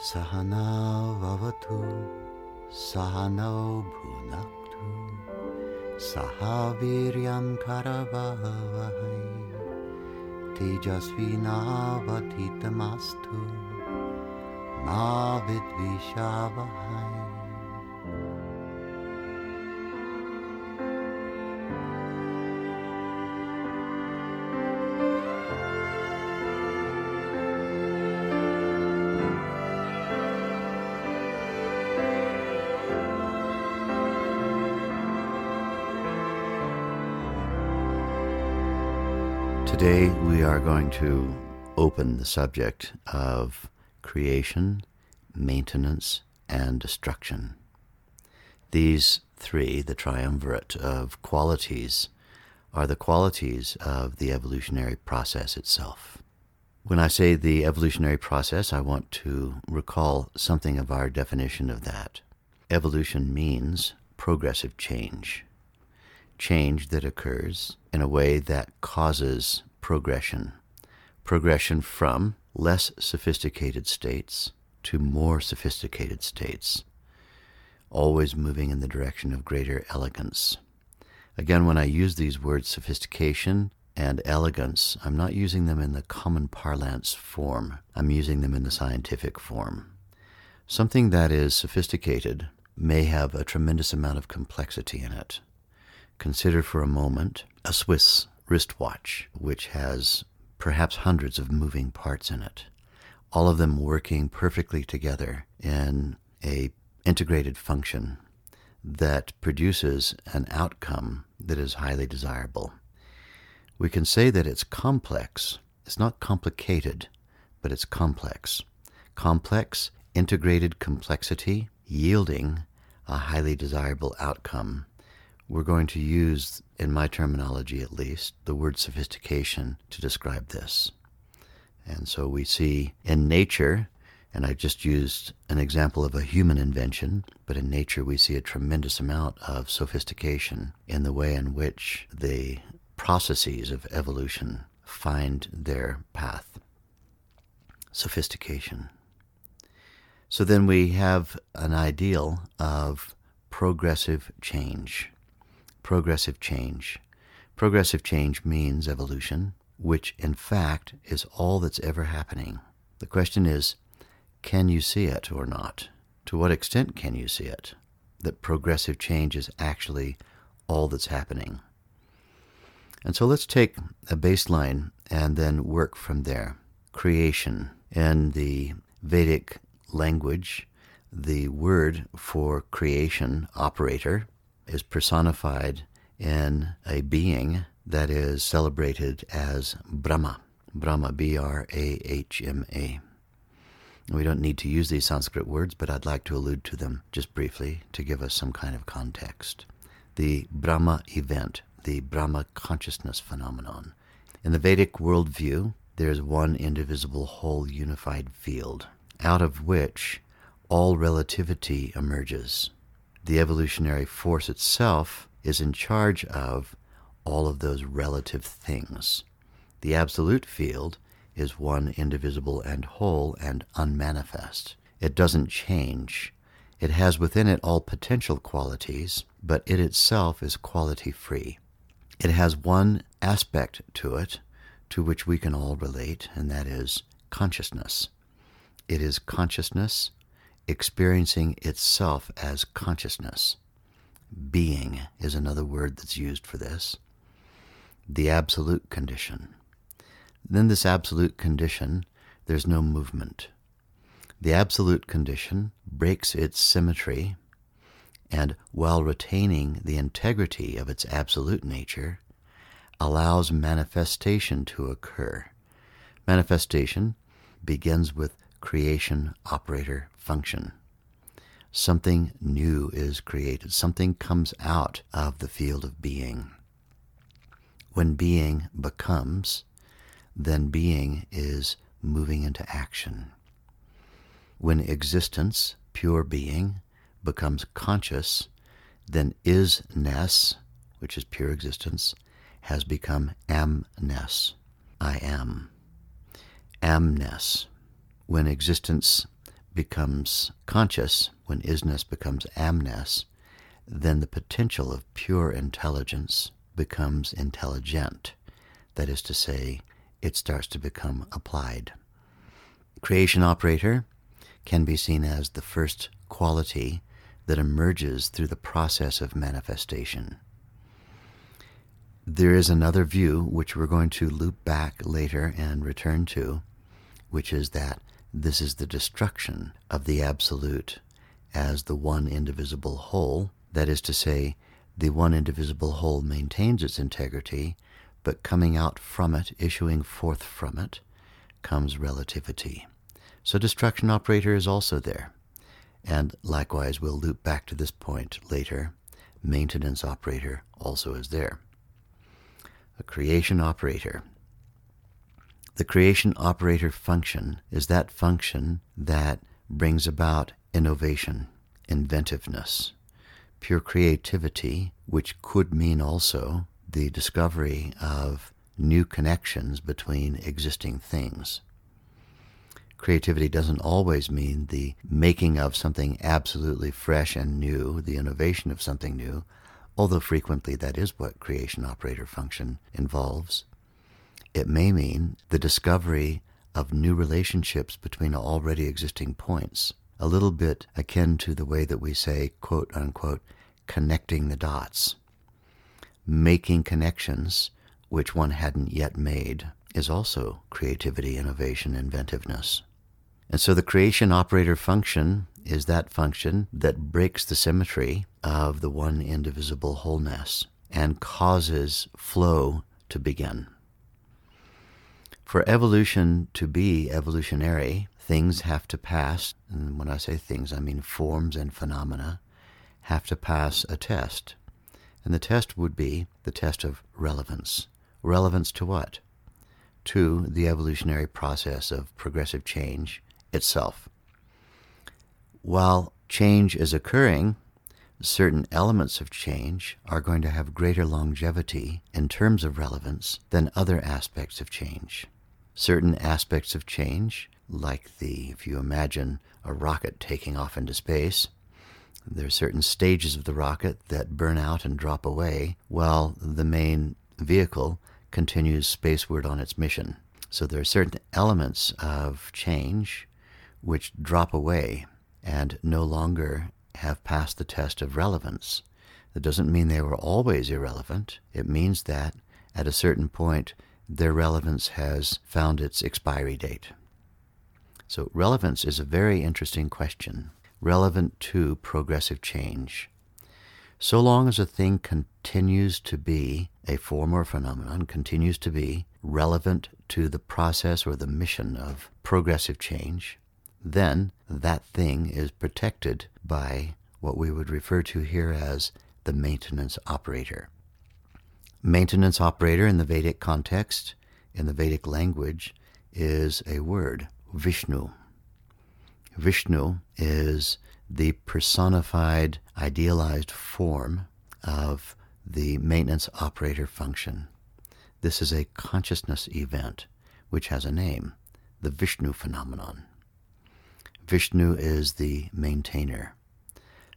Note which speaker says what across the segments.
Speaker 1: सहनावतु सहनौ भुनक्तु सह वीर्यं करवावहै तेजस्विनावधितमस्तु मा विद्विषावहै are going to open the subject of creation, maintenance, and destruction. These three, the triumvirate of qualities, are the qualities of the evolutionary process itself. When I say the evolutionary process, I want to recall something of our definition of that. Evolution means progressive change, change that occurs in a way that causes progression. Progression from less sophisticated states to more sophisticated states, always moving in the direction of greater elegance. Again, when I use these words sophistication and elegance, I'm not using them in the common parlance form. I'm using them in the scientific form. Something that is sophisticated may have a tremendous amount of complexity in it. Consider for a moment a Swiss wristwatch, which has perhaps hundreds of moving parts in it, all of them working perfectly together in a integrated function that produces an outcome that is highly desirable. We can say that it's complex. It's not complicated, but it's complex. Complex, integrated complexity yielding a highly desirable outcome we're going to use, in my terminology at least, the word sophistication to describe this. And so we see in nature, and I just used an example of a human invention, but in nature we see a tremendous amount of sophistication in the way in which the processes of evolution find their path. Sophistication. So then we have an ideal of progressive change progressive change. Progressive change means evolution, which in fact is all that's ever happening. The question is, can you see it or not? To what extent can you see it? That progressive change is actually all that's happening. And so let's take a baseline and then work from there. Creation. In the Vedic language, the word for creation, operator, is personified in a being that is celebrated as Brahma. Brahma, B R A H M A. We don't need to use these Sanskrit words, but I'd like to allude to them just briefly to give us some kind of context. The Brahma event, the Brahma consciousness phenomenon. In the Vedic worldview, there is one indivisible whole unified field, out of which all relativity emerges the evolutionary force itself is in charge of all of those relative things. The absolute field is one indivisible and whole and unmanifest. It doesn't change. It has within it all potential qualities, but it itself is quality free. It has one aspect to it to which we can all relate, and that is consciousness. It is consciousness experiencing itself as consciousness. Being is another word that's used for this. The absolute condition. Then, this absolute condition, there's no movement. The absolute condition breaks its symmetry and, while retaining the integrity of its absolute nature, allows manifestation to occur. Manifestation begins with creation operator function. Something new is created, something comes out of the field of being. When being becomes, then being is moving into action. When existence, pure being, becomes conscious, then isness, which is pure existence, has become amness. I am. Amness when existence becomes conscious, when isness becomes amness, then the potential of pure intelligence becomes intelligent. That is to say, it starts to become applied. Creation operator can be seen as the first quality that emerges through the process of manifestation. There is another view which we're going to loop back later and return to, which is that this is the destruction of the Absolute as the one indivisible whole. That is to say, the one indivisible whole maintains its integrity, but coming out from it, issuing forth from it, comes relativity. So destruction operator is also there. And likewise, we'll loop back to this point later. Maintenance operator also is there. A creation operator. The creation operator function is that function that brings about innovation, inventiveness, pure creativity, which could mean also the discovery of new connections between existing things. Creativity doesn't always mean the making of something absolutely fresh and new, the innovation of something new, although frequently that is what creation operator function involves. It may mean the discovery of new relationships between already existing points, a little bit akin to the way that we say, quote unquote, connecting the dots. Making connections which one hadn't yet made is also creativity, innovation, inventiveness. And so the creation operator function is that function that breaks the symmetry of the one indivisible wholeness and causes flow to begin. For evolution to be evolutionary, things have to pass, and when I say things, I mean forms and phenomena, have to pass a test. And the test would be the test of relevance. Relevance to what? To the evolutionary process of progressive change itself. While change is occurring, certain elements of change are going to have greater longevity in terms of relevance than other aspects of change. Certain aspects of change, like the, if you imagine a rocket taking off into space, there are certain stages of the rocket that burn out and drop away while the main vehicle continues spaceward on its mission. So there are certain elements of change which drop away and no longer have passed the test of relevance. That doesn't mean they were always irrelevant. It means that at a certain point, their relevance has found its expiry date. So, relevance is a very interesting question, relevant to progressive change. So long as a thing continues to be a form or phenomenon, continues to be relevant to the process or the mission of progressive change, then that thing is protected by what we would refer to here as the maintenance operator. Maintenance operator in the Vedic context, in the Vedic language, is a word, Vishnu. Vishnu is the personified, idealized form of the maintenance operator function. This is a consciousness event which has a name, the Vishnu phenomenon. Vishnu is the maintainer,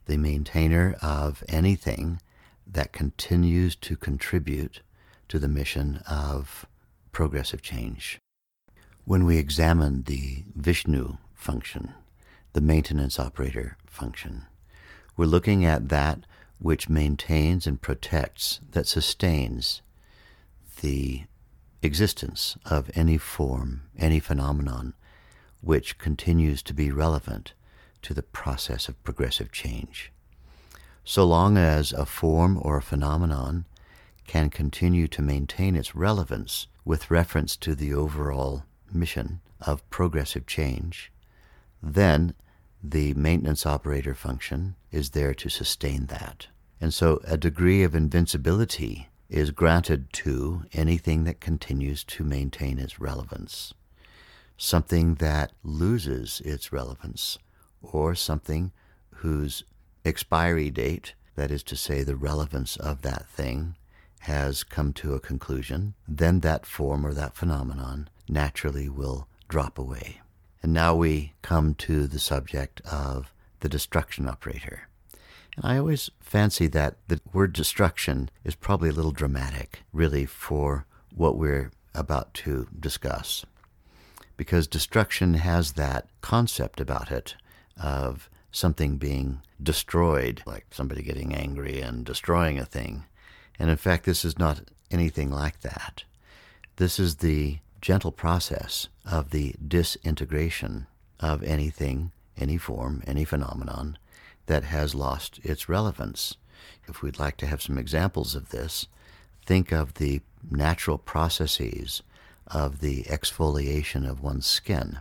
Speaker 1: the maintainer of anything that continues to contribute to the mission of progressive change. When we examine the Vishnu function, the maintenance operator function, we're looking at that which maintains and protects, that sustains the existence of any form, any phenomenon which continues to be relevant to the process of progressive change. So long as a form or a phenomenon can continue to maintain its relevance with reference to the overall mission of progressive change, then the maintenance operator function is there to sustain that. And so a degree of invincibility is granted to anything that continues to maintain its relevance something that loses its relevance or something whose expiry date, that is to say, the relevance of that thing, has come to a conclusion, then that form or that phenomenon naturally will drop away. And now we come to the subject of the destruction operator. And I always fancy that the word destruction is probably a little dramatic, really, for what we're about to discuss. Because destruction has that concept about it of something being destroyed, like somebody getting angry and destroying a thing. And in fact, this is not anything like that. This is the gentle process of the disintegration of anything, any form, any phenomenon that has lost its relevance. If we'd like to have some examples of this, think of the natural processes of the exfoliation of one's skin.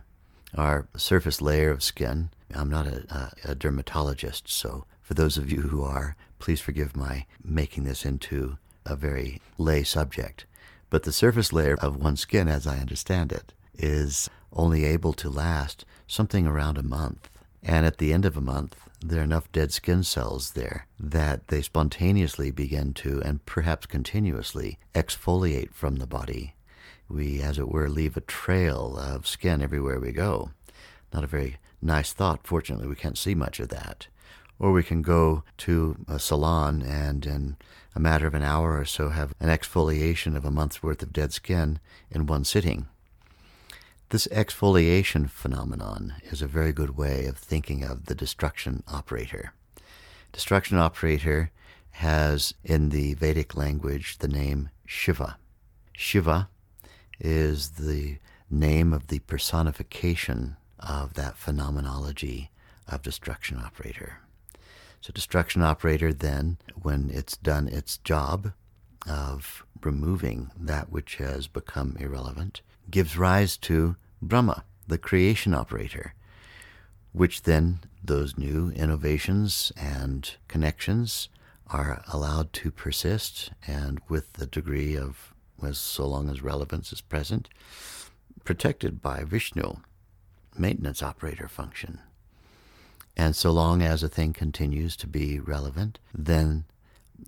Speaker 1: Our surface layer of skin, I'm not a, a, a dermatologist, so for those of you who are, please forgive my making this into a very lay subject. But the surface layer of one's skin, as I understand it, is only able to last something around a month. And at the end of a month, there are enough dead skin cells there that they spontaneously begin to, and perhaps continuously, exfoliate from the body. We, as it were, leave a trail of skin everywhere we go. Not a very nice thought. Fortunately, we can't see much of that. Or we can go to a salon and, in a matter of an hour or so, have an exfoliation of a month's worth of dead skin in one sitting. This exfoliation phenomenon is a very good way of thinking of the destruction operator. Destruction operator has in the Vedic language the name Shiva. Shiva is the name of the personification of that phenomenology of destruction operator. So, destruction operator then, when it's done its job of removing that which has become irrelevant, gives rise to Brahma, the creation operator, which then those new innovations and connections are allowed to persist and with the degree of as so long as relevance is present protected by Vishnu maintenance operator function and so long as a thing continues to be relevant then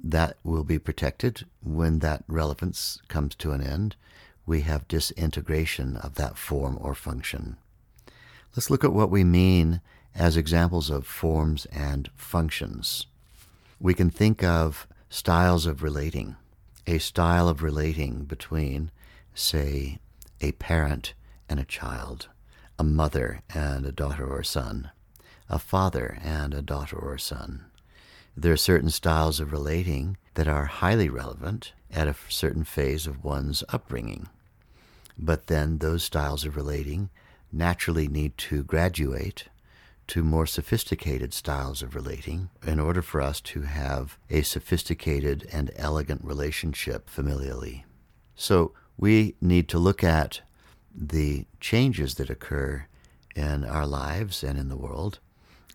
Speaker 1: that will be protected when that relevance comes to an end we have disintegration of that form or function. Let's look at what we mean as examples of forms and functions. We can think of styles of relating. A style of relating between, say, a parent and a child, a mother and a daughter or son, a father and a daughter or son. There are certain styles of relating that are highly relevant at a certain phase of one's upbringing. But then those styles of relating naturally need to graduate to more sophisticated styles of relating in order for us to have a sophisticated and elegant relationship familially. So we need to look at the changes that occur in our lives and in the world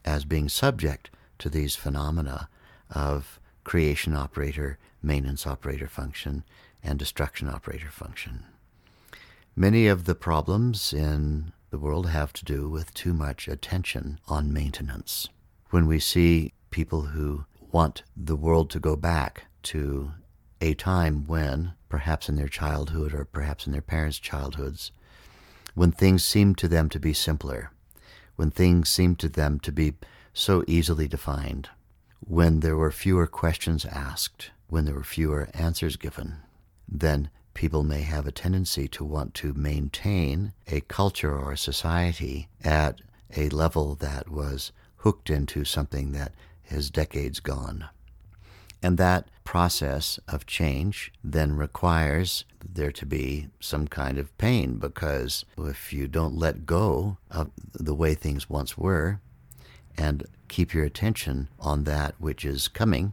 Speaker 1: as being subject to these phenomena of creation operator, maintenance operator function, and destruction operator function. Many of the problems in the world have to do with too much attention on maintenance. When we see people who want the world to go back to a time when, perhaps in their childhood or perhaps in their parents' childhoods, when things seemed to them to be simpler, when things seemed to them to be so easily defined, when there were fewer questions asked, when there were fewer answers given, then people may have a tendency to want to maintain a culture or a society at a level that was hooked into something that is decades gone. And that process of change then requires there to be some kind of pain because if you don't let go of the way things once were and keep your attention on that which is coming,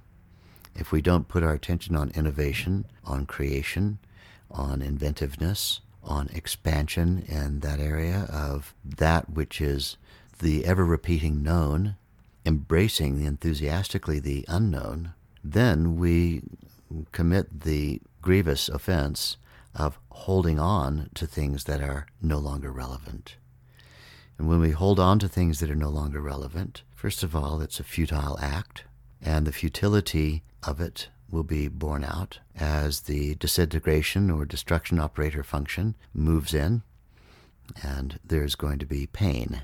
Speaker 1: if we don't put our attention on innovation, on creation, on inventiveness, on expansion in that area of that which is the ever repeating known, embracing enthusiastically the unknown, then we commit the grievous offense of holding on to things that are no longer relevant. And when we hold on to things that are no longer relevant, first of all, it's a futile act, and the futility of it will be borne out as the disintegration or destruction operator function moves in. and there's going to be pain.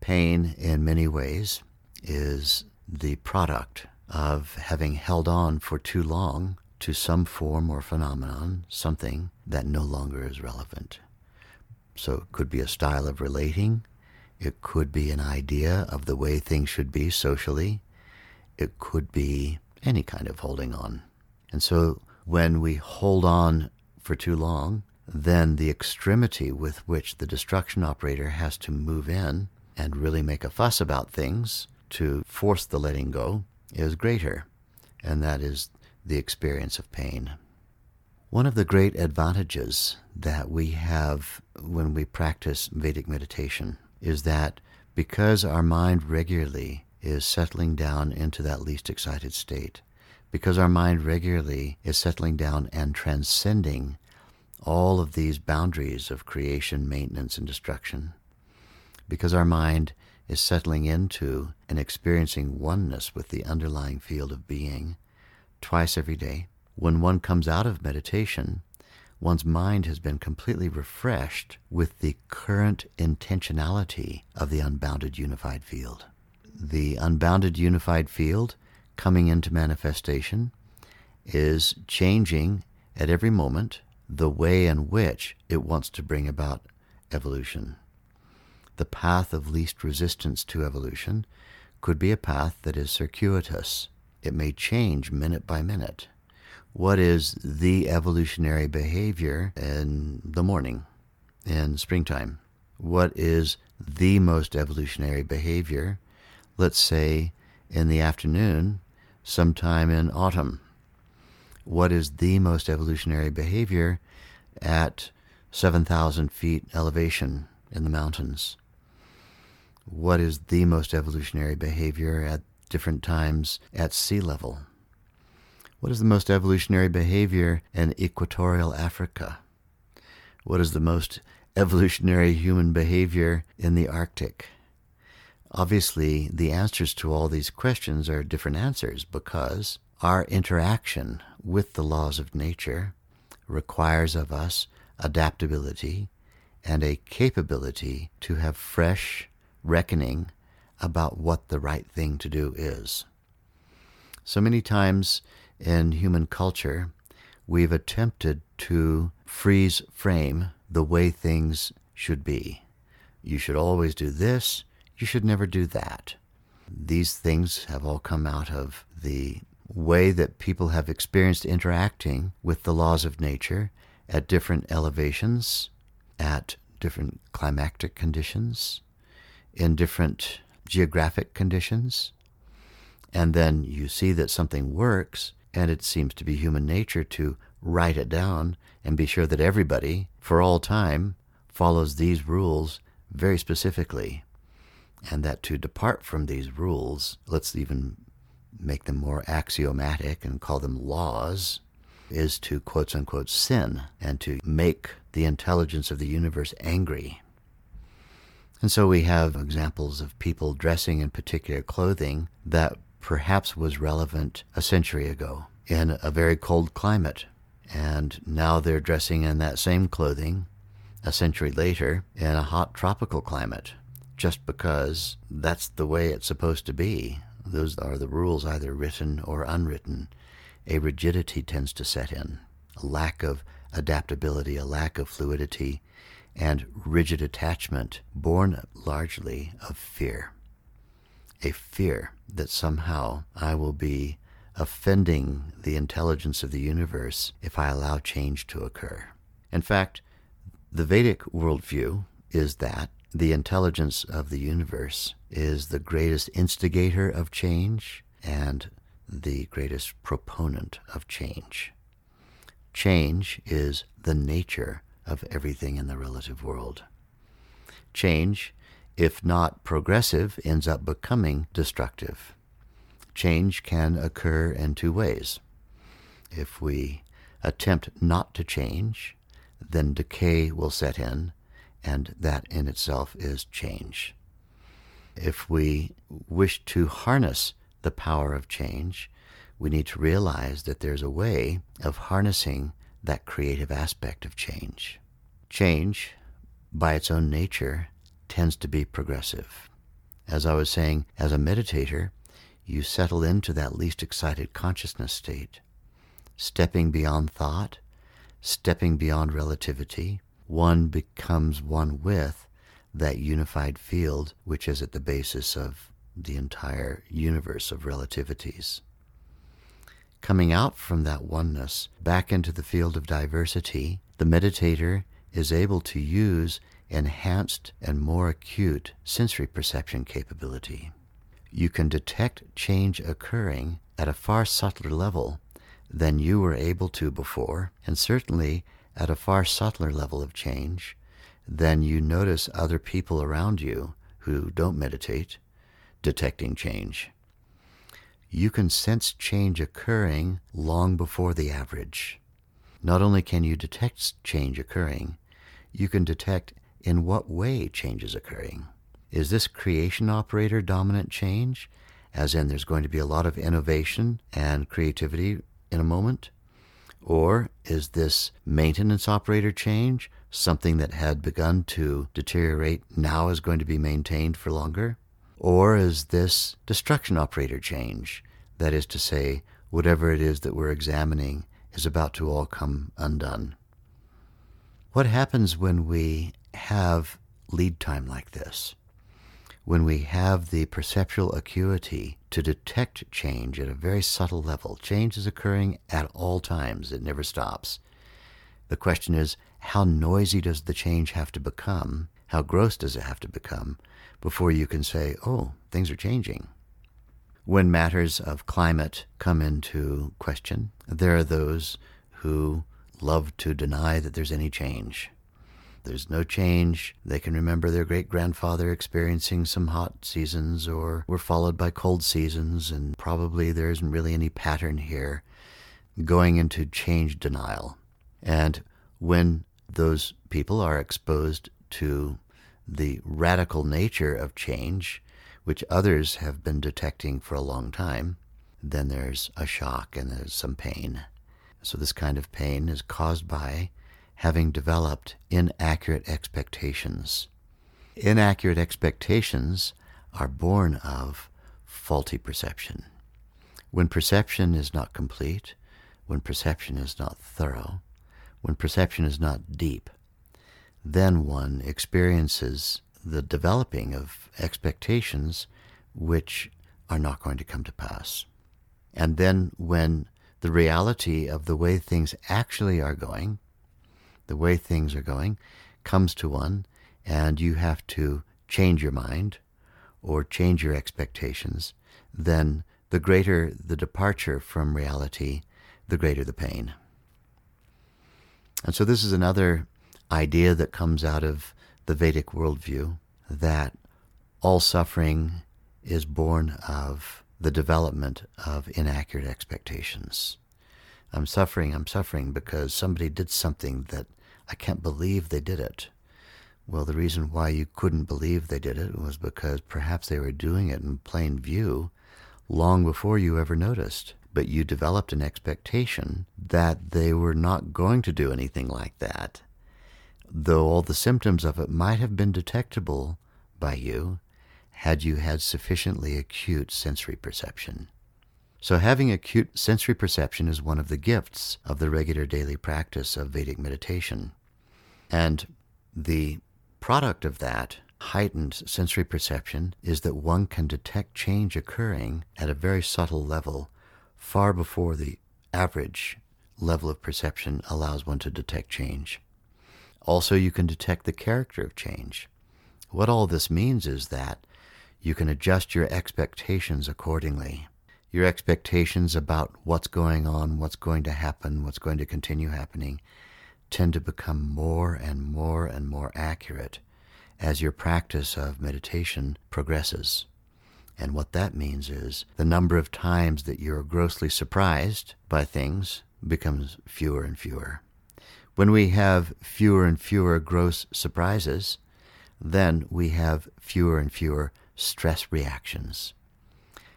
Speaker 1: Pain, in many ways, is the product of having held on for too long to some form or phenomenon, something that no longer is relevant. So it could be a style of relating, it could be an idea of the way things should be socially, it could be any kind of holding on. And so when we hold on for too long, then the extremity with which the destruction operator has to move in and really make a fuss about things to force the letting go is greater, and that is the experience of pain. One of the great advantages that we have when we practice Vedic meditation is that because our mind regularly is settling down into that least excited state, because our mind regularly is settling down and transcending all of these boundaries of creation, maintenance, and destruction, because our mind is settling into and experiencing oneness with the underlying field of being twice every day. When one comes out of meditation, one's mind has been completely refreshed with the current intentionality of the unbounded unified field. The unbounded unified field coming into manifestation is changing at every moment the way in which it wants to bring about evolution. The path of least resistance to evolution could be a path that is circuitous. It may change minute by minute. What is the evolutionary behavior in the morning, in springtime? What is the most evolutionary behavior, let's say, in the afternoon, sometime in autumn? What is the most evolutionary behavior at 7,000 feet elevation in the mountains? What is the most evolutionary behavior at different times at sea level? What is the most evolutionary behavior in equatorial Africa? What is the most evolutionary human behavior in the Arctic? Obviously, the answers to all these questions are different answers because our interaction with the laws of nature requires of us adaptability and a capability to have fresh reckoning about what the right thing to do is. So many times in human culture, we've attempted to freeze frame the way things should be. You should always do this, you should never do that. These things have all come out of the way that people have experienced interacting with the laws of nature at different elevations, at different climactic conditions, in different geographic conditions. And then you see that something works, and it seems to be human nature to write it down and be sure that everybody, for all time, follows these rules very specifically. And that to depart from these rules, let's even make them more axiomatic and call them laws, is to quote unquote sin and to make the intelligence of the universe angry. And so we have examples of people dressing in particular clothing that perhaps was relevant a century ago in a very cold climate. And now they're dressing in that same clothing a century later in a hot tropical climate just because that's the way it's supposed to be. Those are the rules, either written or unwritten. A rigidity tends to set in, a lack of adaptability, a lack of fluidity, and rigid attachment born largely of fear. A fear that somehow I will be offending the intelligence of the universe if I allow change to occur. In fact, the Vedic worldview is that the intelligence of the universe is the greatest instigator of change and the greatest proponent of change. Change is the nature of everything in the relative world. Change, if not progressive, ends up becoming destructive. Change can occur in two ways. If we attempt not to change, then decay will set in and that in itself is change. If we wish to harness the power of change, we need to realize that there's a way of harnessing that creative aspect of change. Change, by its own nature, tends to be progressive. As I was saying, as a meditator, you settle into that least excited consciousness state, stepping beyond thought, stepping beyond relativity. One becomes one with that unified field, which is at the basis of the entire universe of relativities. Coming out from that oneness back into the field of diversity, the meditator is able to use enhanced and more acute sensory perception capability. You can detect change occurring at a far subtler level than you were able to before, and certainly at a far subtler level of change then you notice other people around you who don't meditate detecting change. You can sense change occurring long before the average. Not only can you detect change occurring, you can detect in what way change is occurring. Is this creation operator dominant change, as in there's going to be a lot of innovation and creativity in a moment? Or is this maintenance operator change something that had begun to deteriorate now is going to be maintained for longer? Or is this destruction operator change? That is to say, whatever it is that we're examining is about to all come undone. What happens when we have lead time like this? When we have the perceptual acuity to detect change at a very subtle level, change is occurring at all times, it never stops. The question is, how noisy does the change have to become? How gross does it have to become before you can say, oh, things are changing. When matters of climate come into question, there are those who love to deny that there's any change. There's no change. They can remember their great grandfather experiencing some hot seasons or were followed by cold seasons, and probably there isn't really any pattern here going into change denial. And when those people are exposed to the radical nature of change, which others have been detecting for a long time, then there's a shock and there's some pain. So, this kind of pain is caused by having developed inaccurate expectations. Inaccurate expectations are born of faulty perception. When perception is not complete, when perception is not thorough, when perception is not deep, then one experiences the developing of expectations which are not going to come to pass. And then when the reality of the way things actually are going, the way things are going, comes to one, and you have to change your mind or change your expectations, then the greater the departure from reality, the greater the pain. And so this is another idea that comes out of the Vedic worldview that all suffering is born of the development of inaccurate expectations. I'm suffering, I'm suffering because somebody did something that I can't believe they did it. Well, the reason why you couldn't believe they did it was because perhaps they were doing it in plain view long before you ever noticed. But you developed an expectation that they were not going to do anything like that though all the symptoms of it might have been detectable by you had you had sufficiently acute sensory perception. So, having acute sensory perception is one of the gifts of the regular daily practice of Vedic meditation. And the product of that heightened sensory perception is that one can detect change occurring at a very subtle level far before the average level of perception allows one to detect change. Also, you can detect the character of change. What all this means is that you can adjust your expectations accordingly. Your expectations about what's going on, what's going to happen, what's going to continue happening tend to become more and more and more accurate as your practice of meditation progresses. And what that means is the number of times that you're grossly surprised by things becomes fewer and fewer. When we have fewer and fewer gross surprises, then we have fewer and fewer stress reactions.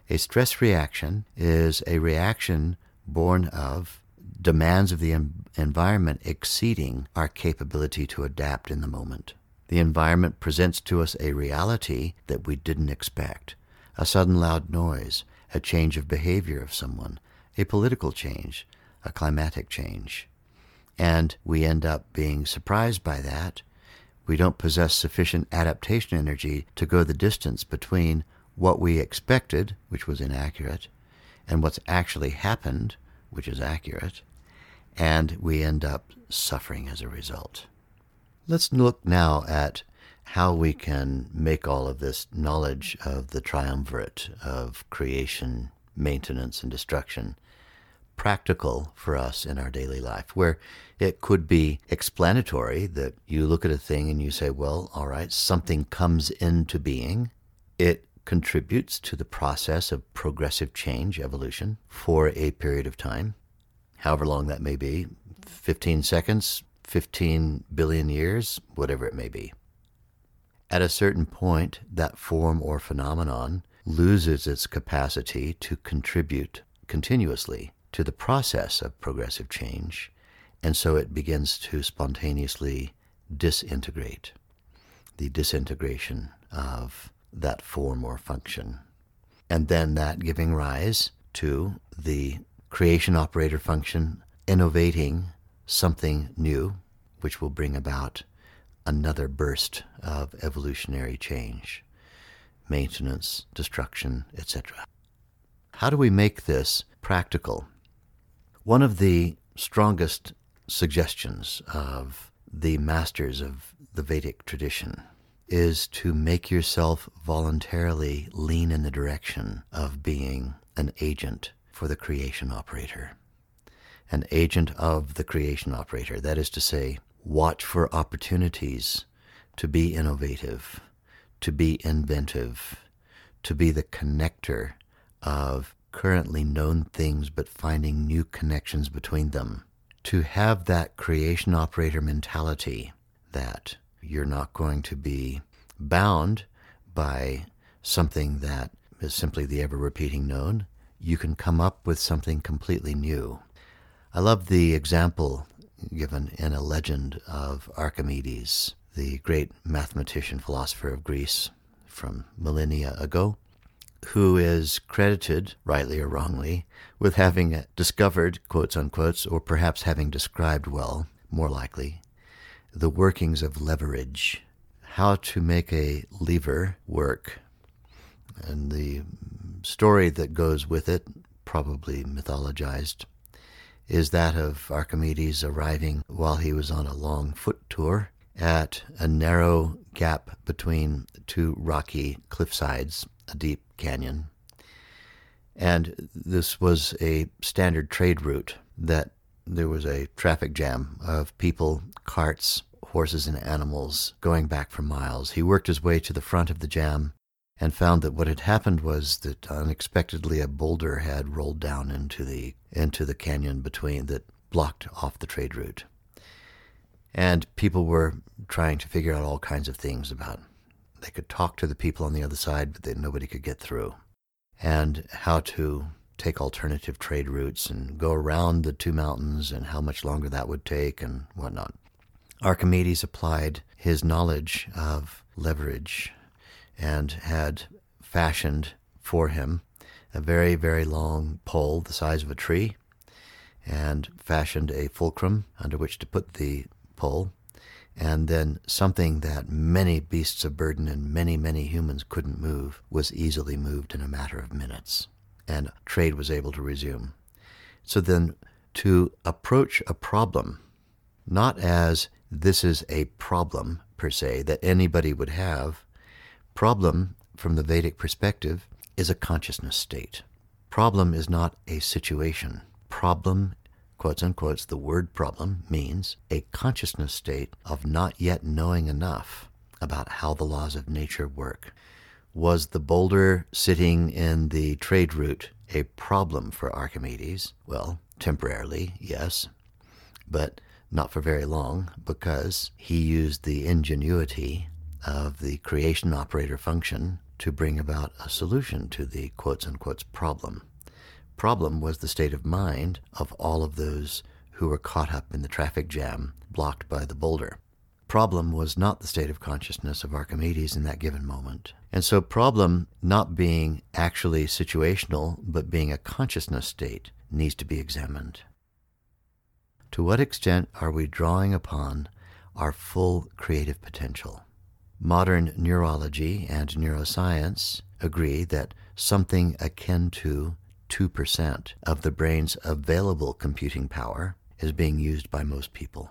Speaker 1: A stress reaction is a reaction born of demands of the environment exceeding our capability to adapt in the moment. The environment presents to us a reality that we didn't expect a sudden loud noise, a change of behavior of someone, a political change, a climatic change. And we end up being surprised by that. We don't possess sufficient adaptation energy to go the distance between what we expected, which was inaccurate, and what's actually happened, which is accurate, and we end up suffering as a result. Let's look now at how we can make all of this knowledge of the triumvirate of creation, maintenance, and destruction practical for us in our daily life, where it could be explanatory that you look at a thing and you say, well, all right, something comes into being. It contributes to the process of progressive change, evolution, for a period of time, however long that may be 15 seconds, 15 billion years, whatever it may be. At a certain point, that form or phenomenon loses its capacity to contribute continuously to the process of progressive change, and so it begins to spontaneously disintegrate. The disintegration of that form or function. And then that giving rise to the creation operator function innovating something new, which will bring about another burst of evolutionary change, maintenance, destruction, etc. How do we make this practical? One of the strongest suggestions of the masters of the Vedic tradition is to make yourself voluntarily lean in the direction of being an agent for the creation operator. An agent of the creation operator. That is to say, watch for opportunities to be innovative, to be inventive, to be the connector of currently known things but finding new connections between them. To have that creation operator mentality that you're not going to be bound by something that is simply the ever repeating known. You can come up with something completely new. I love the example given in a legend of Archimedes, the great mathematician philosopher of Greece from millennia ago, who is credited, rightly or wrongly, with having discovered, quotes unquotes, or perhaps having described well, more likely, the workings of leverage, how to make a lever work. And the story that goes with it, probably mythologized, is that of Archimedes arriving while he was on a long foot tour at a narrow gap between two rocky cliff sides, a deep canyon. And this was a standard trade route that there was a traffic jam of people, carts, horses, and animals going back for miles. He worked his way to the front of the jam and found that what had happened was that unexpectedly a boulder had rolled down into the into the canyon between that blocked off the trade route. And people were trying to figure out all kinds of things about they could talk to the people on the other side, but nobody could get through. And how to take alternative trade routes and go around the two mountains and how much longer that would take and whatnot. Archimedes applied his knowledge of leverage and had fashioned for him a very, very long pole the size of a tree and fashioned a fulcrum under which to put the pole and then something that many beasts of burden and many, many humans couldn't move was easily moved in a matter of minutes, and trade was able to resume. So then, to approach a problem, not as this is a problem per se that anybody would have, problem from the Vedic perspective is a consciousness state. Problem is not a situation. Problem quotes unquotes, the word problem means a consciousness state of not yet knowing enough about how the laws of nature work. Was the boulder sitting in the trade route a problem for Archimedes? Well, temporarily, yes, but not for very long because he used the ingenuity of the creation operator function to bring about a solution to the quotes unquote problem. Problem was the state of mind of all of those who were caught up in the traffic jam blocked by the boulder. problem was not the state of consciousness of Archimedes in that given moment. And so, problem not being actually situational, but being a consciousness state, needs to be examined. To what extent are we drawing upon our full creative potential? Modern neurology and neuroscience agree that something akin to 2% of the brain's available computing power is being used by most people.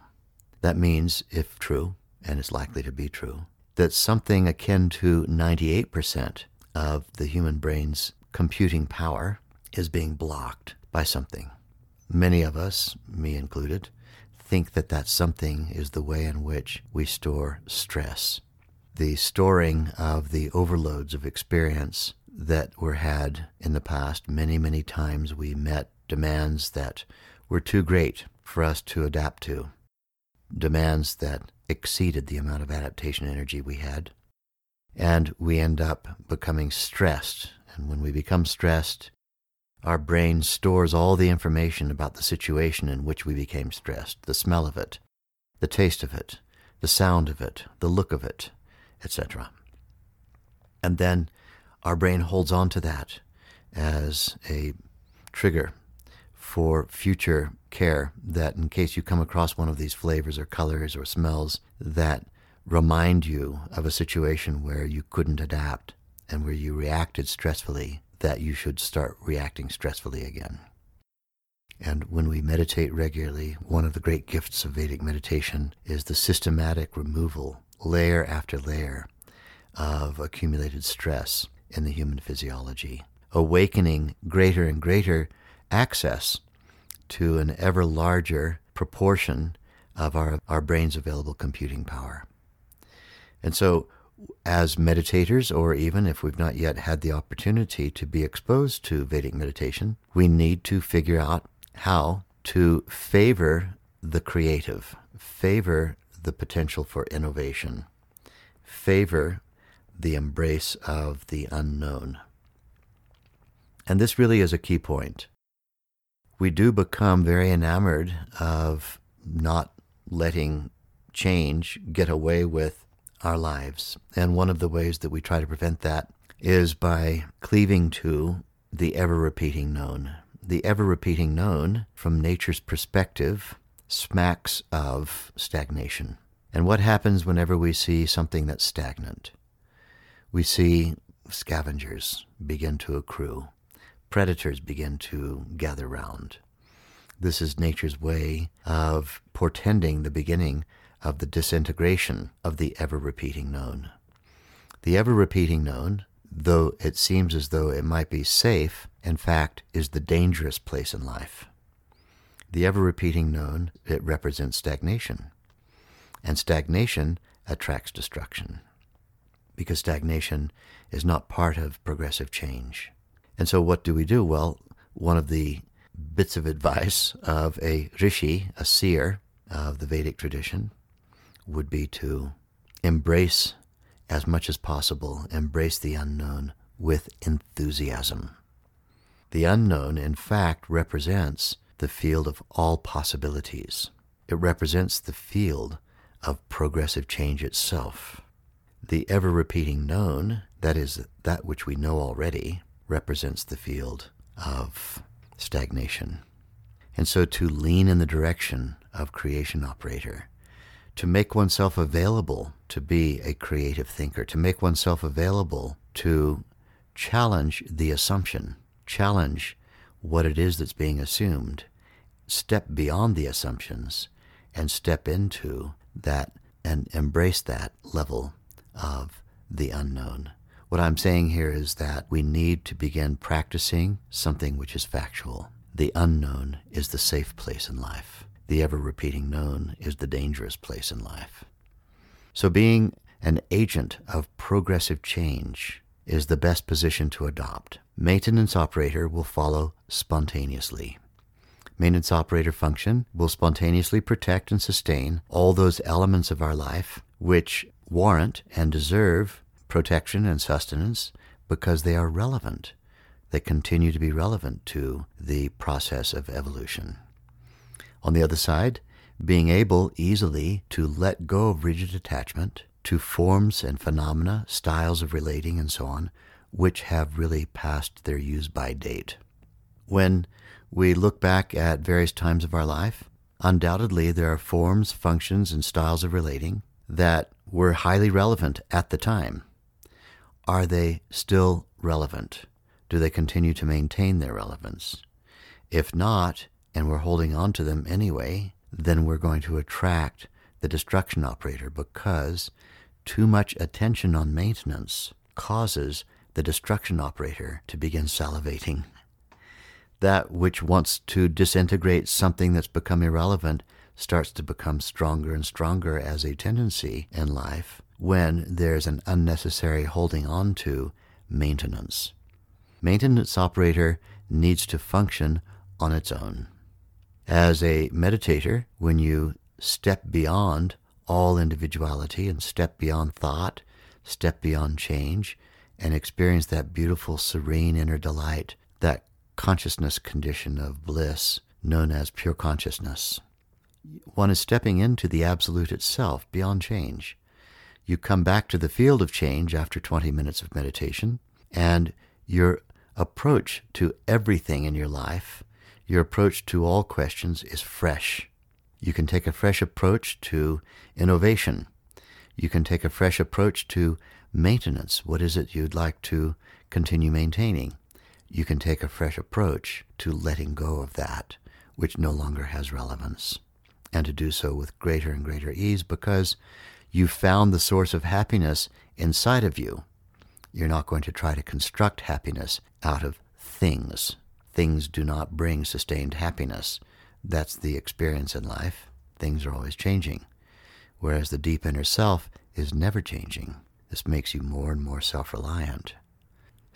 Speaker 1: That means, if true, and it's likely to be true, that something akin to 98% of the human brain's computing power is being blocked by something. Many of us, me included, think that that something is the way in which we store stress. The storing of the overloads of experience that were had in the past. Many, many times we met demands that were too great for us to adapt to, demands that exceeded the amount of adaptation energy we had. And we end up becoming stressed. And when we become stressed, our brain stores all the information about the situation in which we became stressed the smell of it, the taste of it, the sound of it, the look of it, etc. And then our brain holds on to that as a trigger for future care that in case you come across one of these flavors or colors or smells that remind you of a situation where you couldn't adapt and where you reacted stressfully, that you should start reacting stressfully again. And when we meditate regularly, one of the great gifts of Vedic meditation is the systematic removal, layer after layer, of accumulated stress in the human physiology, awakening greater and greater access to an ever larger proportion of our, our brain's available computing power. And so, as meditators, or even if we've not yet had the opportunity to be exposed to Vedic meditation, we need to figure out how to favor the creative, favor the potential for innovation, favor the embrace of the unknown. And this really is a key point. We do become very enamored of not letting change get away with our lives. And one of the ways that we try to prevent that is by cleaving to the ever repeating known. The ever repeating known, from nature's perspective, smacks of stagnation. And what happens whenever we see something that's stagnant? we see scavengers begin to accrue, predators begin to gather round. This is nature's way of portending the beginning of the disintegration of the ever repeating known. The ever repeating known, though it seems as though it might be safe, in fact, is the dangerous place in life. The ever repeating known, it represents stagnation. And stagnation attracts destruction because stagnation is not part of progressive change. And so, what do we do? Well, one of the bits of advice of a rishi, a seer of the Vedic tradition, would be to embrace as much as possible, embrace the unknown with enthusiasm. The unknown, in fact, represents the field of all possibilities. It represents the field of progressive change itself. The ever repeating known, that is, that which we know already, represents the field of stagnation. And so to lean in the direction of creation operator, to make oneself available to be a creative thinker, to make oneself available to challenge the assumption, challenge what it is that's being assumed, step beyond the assumptions, and step into that and embrace that level of the unknown. What I'm saying here is that we need to begin practicing something which is factual. The unknown is the safe place in life. The ever repeating known is the dangerous place in life. So, being an agent of progressive change is the best position to adopt. Maintenance operator will follow spontaneously. Maintenance operator function will spontaneously protect and sustain all those elements of our life which warrant and deserve protection and sustenance because they are relevant. They continue to be relevant to the process of evolution. On the other side, being able easily to let go of rigid attachment to forms and phenomena, styles of relating, and so on, which have really passed their use by date. When we look back at various times of our life, undoubtedly there are forms, functions, and styles of relating that were highly relevant at the time. Are they still relevant? Do they continue to maintain their relevance? If not, and we're holding on to them anyway, then we're going to attract the destruction operator because too much attention on maintenance causes the destruction operator to begin salivating. That which wants to disintegrate something that's become irrelevant starts to become stronger and stronger as a tendency in life when there's an unnecessary holding on to maintenance. Maintenance operator needs to function on its own. As a meditator, when you step beyond all individuality and step beyond thought, step beyond change, and experience that beautiful, serene inner delight, that consciousness condition of bliss known as pure consciousness. One is stepping into the absolute itself, beyond change. You come back to the field of change after 20 minutes of meditation, and your approach to everything in your life, your approach to all questions is fresh. You can take a fresh approach to innovation. You can take a fresh approach to maintenance. What is it you'd like to continue maintaining? You can take a fresh approach to letting go of that which no longer has relevance, and to do so with greater and greater ease because you've found the source of happiness inside of you. You're not going to try to construct happiness out of things. Things do not bring sustained happiness. That's the experience in life. Things are always changing. Whereas the deep inner self is never changing. This makes you more and more self reliant.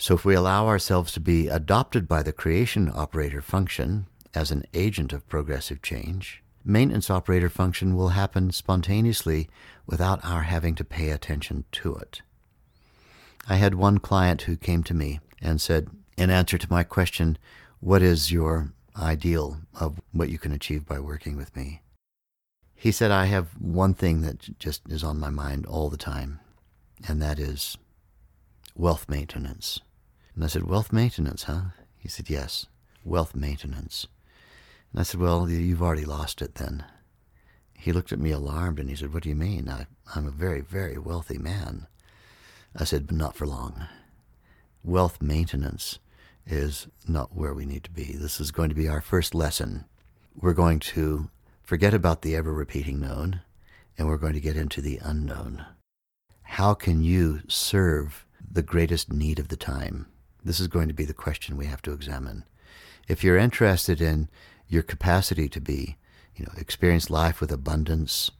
Speaker 1: So, if we allow ourselves to be adopted by the creation operator function as an agent of progressive change, maintenance operator function will happen spontaneously without our having to pay attention to it. I had one client who came to me and said, in answer to my question, What is your ideal of what you can achieve by working with me? He said, I have one thing that just is on my mind all the time, and that is wealth maintenance. And I said, Wealth maintenance, huh? He said, Yes, wealth maintenance. And I said, Well, you've already lost it then. He looked at me alarmed and he said, What do you mean? I, I'm a very, very wealthy man. I said, But not for long. Wealth maintenance is not where we need to be. This is going to be our first lesson. We're going to forget about the ever repeating known and we're going to get into the unknown. How can you serve the greatest need of the time? This is going to be the question we have to examine. If you're interested in your capacity to be, you know, experience life with abundance,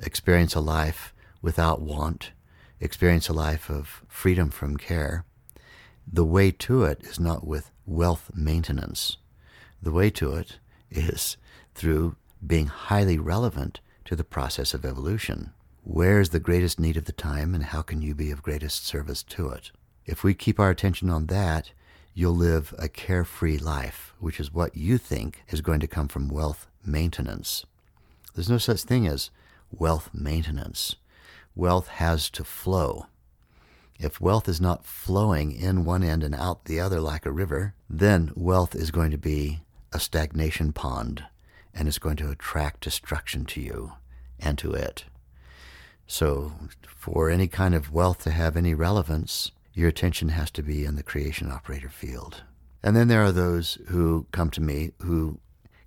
Speaker 1: experience a life without want, experience a life of freedom from care, the way to it is not with wealth maintenance. The way to it is through being highly relevant to the process of evolution. Where is the greatest need of the time, and how can you be of greatest service to it? If we keep our attention on that, you'll live a carefree life, which is what you think is going to come from wealth maintenance. There's no such thing as wealth maintenance. Wealth has to flow. If wealth is not flowing in one end and out the other like a river, then wealth is going to be a stagnation pond and it's going to attract destruction to you and to it. So, for any kind of wealth to have any relevance, your attention has to be in the creation operator field. And then there are those who come to me who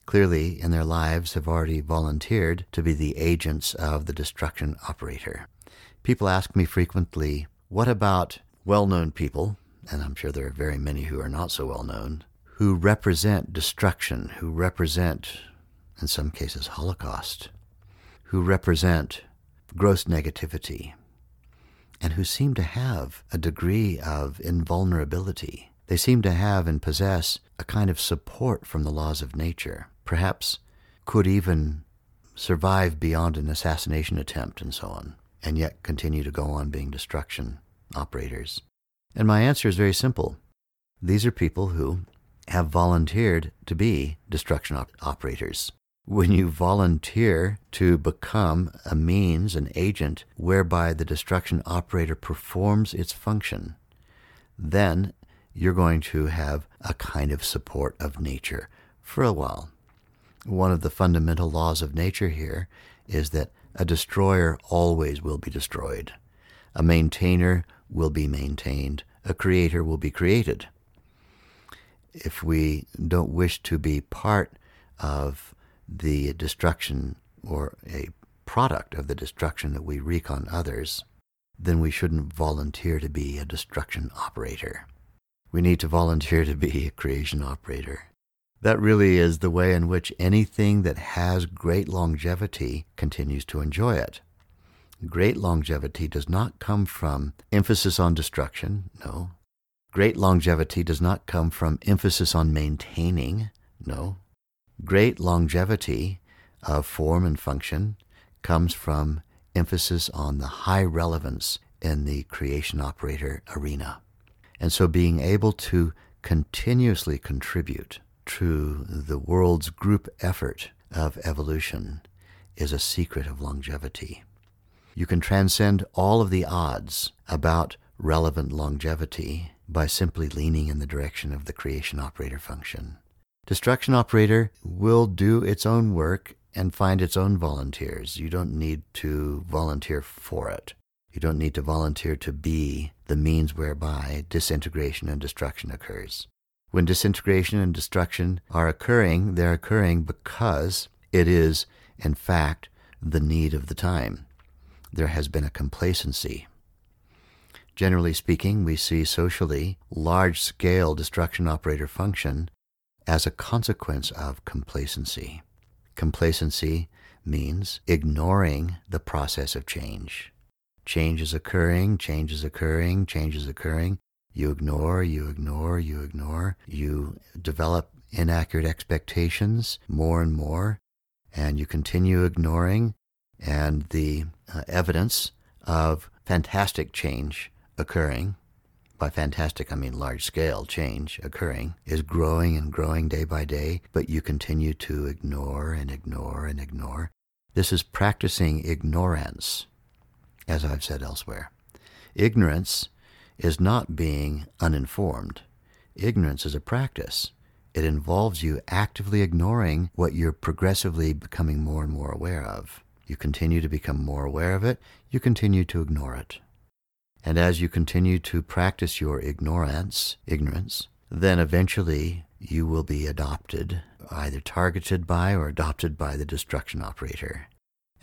Speaker 1: clearly in their lives have already volunteered to be the agents of the destruction operator. People ask me frequently, what about well known people, and I'm sure there are very many who are not so well known, who represent destruction, who represent, in some cases, Holocaust, who represent gross negativity, and who seem to have a degree of invulnerability. They seem to have and possess a kind of support from the laws of nature, perhaps could even survive beyond an assassination attempt and so on, and yet continue to go on being destruction operators. And my answer is very simple. These are people who have volunteered to be destruction op- operators. When you volunteer to become a means, an agent, whereby the destruction operator performs its function, then you're going to have a kind of support of nature for a while. One of the fundamental laws of nature here is that a destroyer always will be destroyed. A maintainer will be maintained. A creator will be created. If we don't wish to be part of the destruction or a product of the destruction that we wreak on others, then we shouldn't volunteer to be a destruction operator. We need to volunteer to be a creation operator. That really is the way in which anything that has great longevity continues to enjoy it. Great longevity does not come from emphasis on destruction, no. Great longevity does not come from emphasis on maintaining, no. Great longevity of form and function comes from emphasis on the high relevance in the creation operator arena. And so being able to continuously contribute to the world's group effort of evolution is a secret of longevity. You can transcend all of the odds about relevant longevity by simply leaning in the direction of the creation operator function. Destruction operator will do its own work and find its own volunteers. You don't need to volunteer for it. You don't need to volunteer to be the means whereby disintegration and destruction occurs. When disintegration and destruction are occurring, they're occurring because it is, in fact, the need of the time. There has been a complacency. Generally speaking, we see socially large scale destruction operator function as a consequence of complacency. Complacency means ignoring the process of change. Change is occurring, change is occurring, change is occurring. You ignore, you ignore, you ignore. You develop inaccurate expectations more and more, and you continue ignoring. And the uh, evidence of fantastic change occurring by fantastic, I mean large scale change occurring, is growing and growing day by day, but you continue to ignore and ignore and ignore. This is practicing ignorance, as I've said elsewhere. Ignorance is not being uninformed. Ignorance is a practice. It involves you actively ignoring what you're progressively becoming more and more aware of. You continue to become more aware of it, you continue to ignore it. And as you continue to practice your ignorance, ignorance, then eventually you will be adopted, either targeted by or adopted by the destruction operator.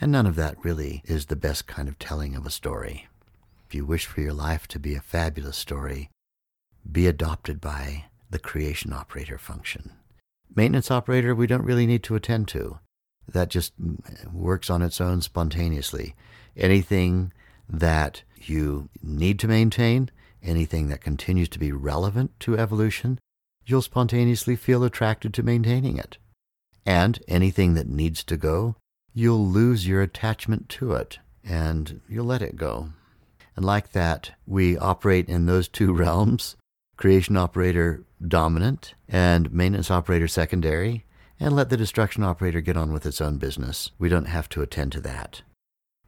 Speaker 1: And none of that really is the best kind of telling of a story. If you wish for your life to be a fabulous story, be adopted by the creation operator function. Maintenance operator, we don't really need to attend to. That just works on its own spontaneously. Anything that you need to maintain, anything that continues to be relevant to evolution, you'll spontaneously feel attracted to maintaining it. And anything that needs to go, you'll lose your attachment to it and you'll let it go. And like that, we operate in those two realms creation operator dominant and maintenance operator secondary, and let the destruction operator get on with its own business. We don't have to attend to that.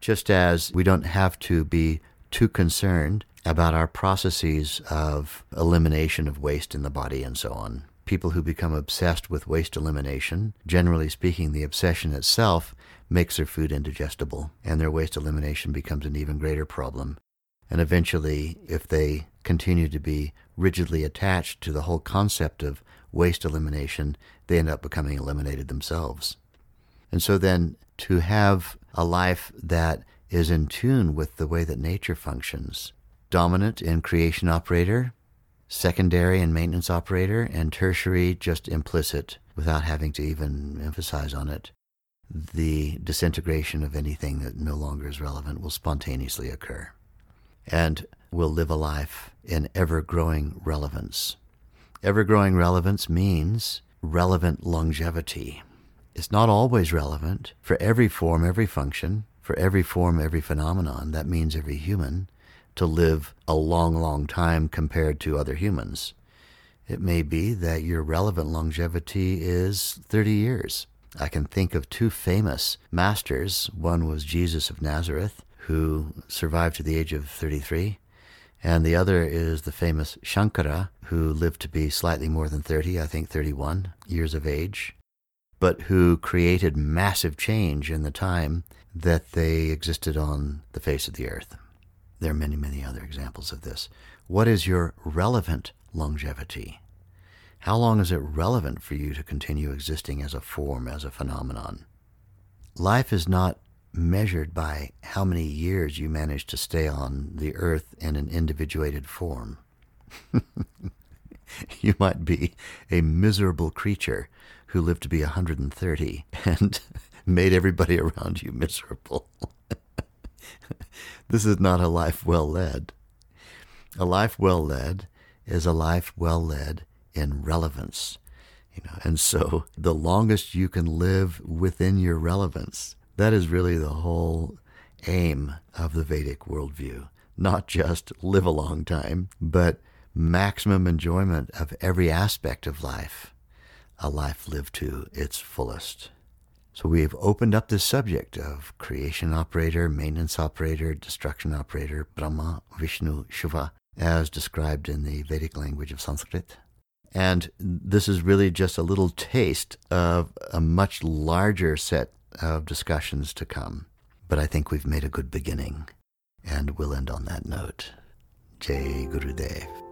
Speaker 1: Just as we don't have to be too concerned about our processes of elimination of waste in the body and so on. People who become obsessed with waste elimination, generally speaking, the obsession itself makes their food indigestible, and their waste elimination becomes an even greater problem. And eventually, if they continue to be rigidly attached to the whole concept of waste elimination, they end up becoming eliminated themselves. And so then to have a life that is in tune with the way that nature functions. Dominant in creation operator, secondary in maintenance operator, and tertiary just implicit without having to even emphasize on it. The disintegration of anything that no longer is relevant will spontaneously occur. And will live a life in ever growing relevance. Ever growing relevance means relevant longevity. It's not always relevant for every form, every function, for every form, every phenomenon, that means every human, to live a long, long time compared to other humans. It may be that your relevant longevity is 30 years. I can think of two famous masters. One was Jesus of Nazareth, who survived to the age of 33, and the other is the famous Shankara, who lived to be slightly more than 30, I think 31 years of age, but who created massive change in the time that they existed on the face of the earth. There are many, many other examples of this. What is your relevant longevity? How long is it relevant for you to continue existing as a form, as a phenomenon? Life is not measured by how many years you manage to stay on the earth in an individuated form. you might be a miserable creature who lived to be 130 and made everybody around you miserable. this is not a life well led. A life well led is a life well led in relevance. You know, and so the longest you can live within your relevance, that is really the whole aim of the Vedic worldview. Not just live a long time, but maximum enjoyment of every aspect of life, a life lived to its fullest. So we have opened up this subject of creation operator, maintenance operator, destruction operator, Brahma, Vishnu, Shiva, as described in the Vedic language of Sanskrit. And this is really just a little taste of a much larger set of discussions to come. But I think we've made a good beginning, and we'll end on that note. Jai Gurudev.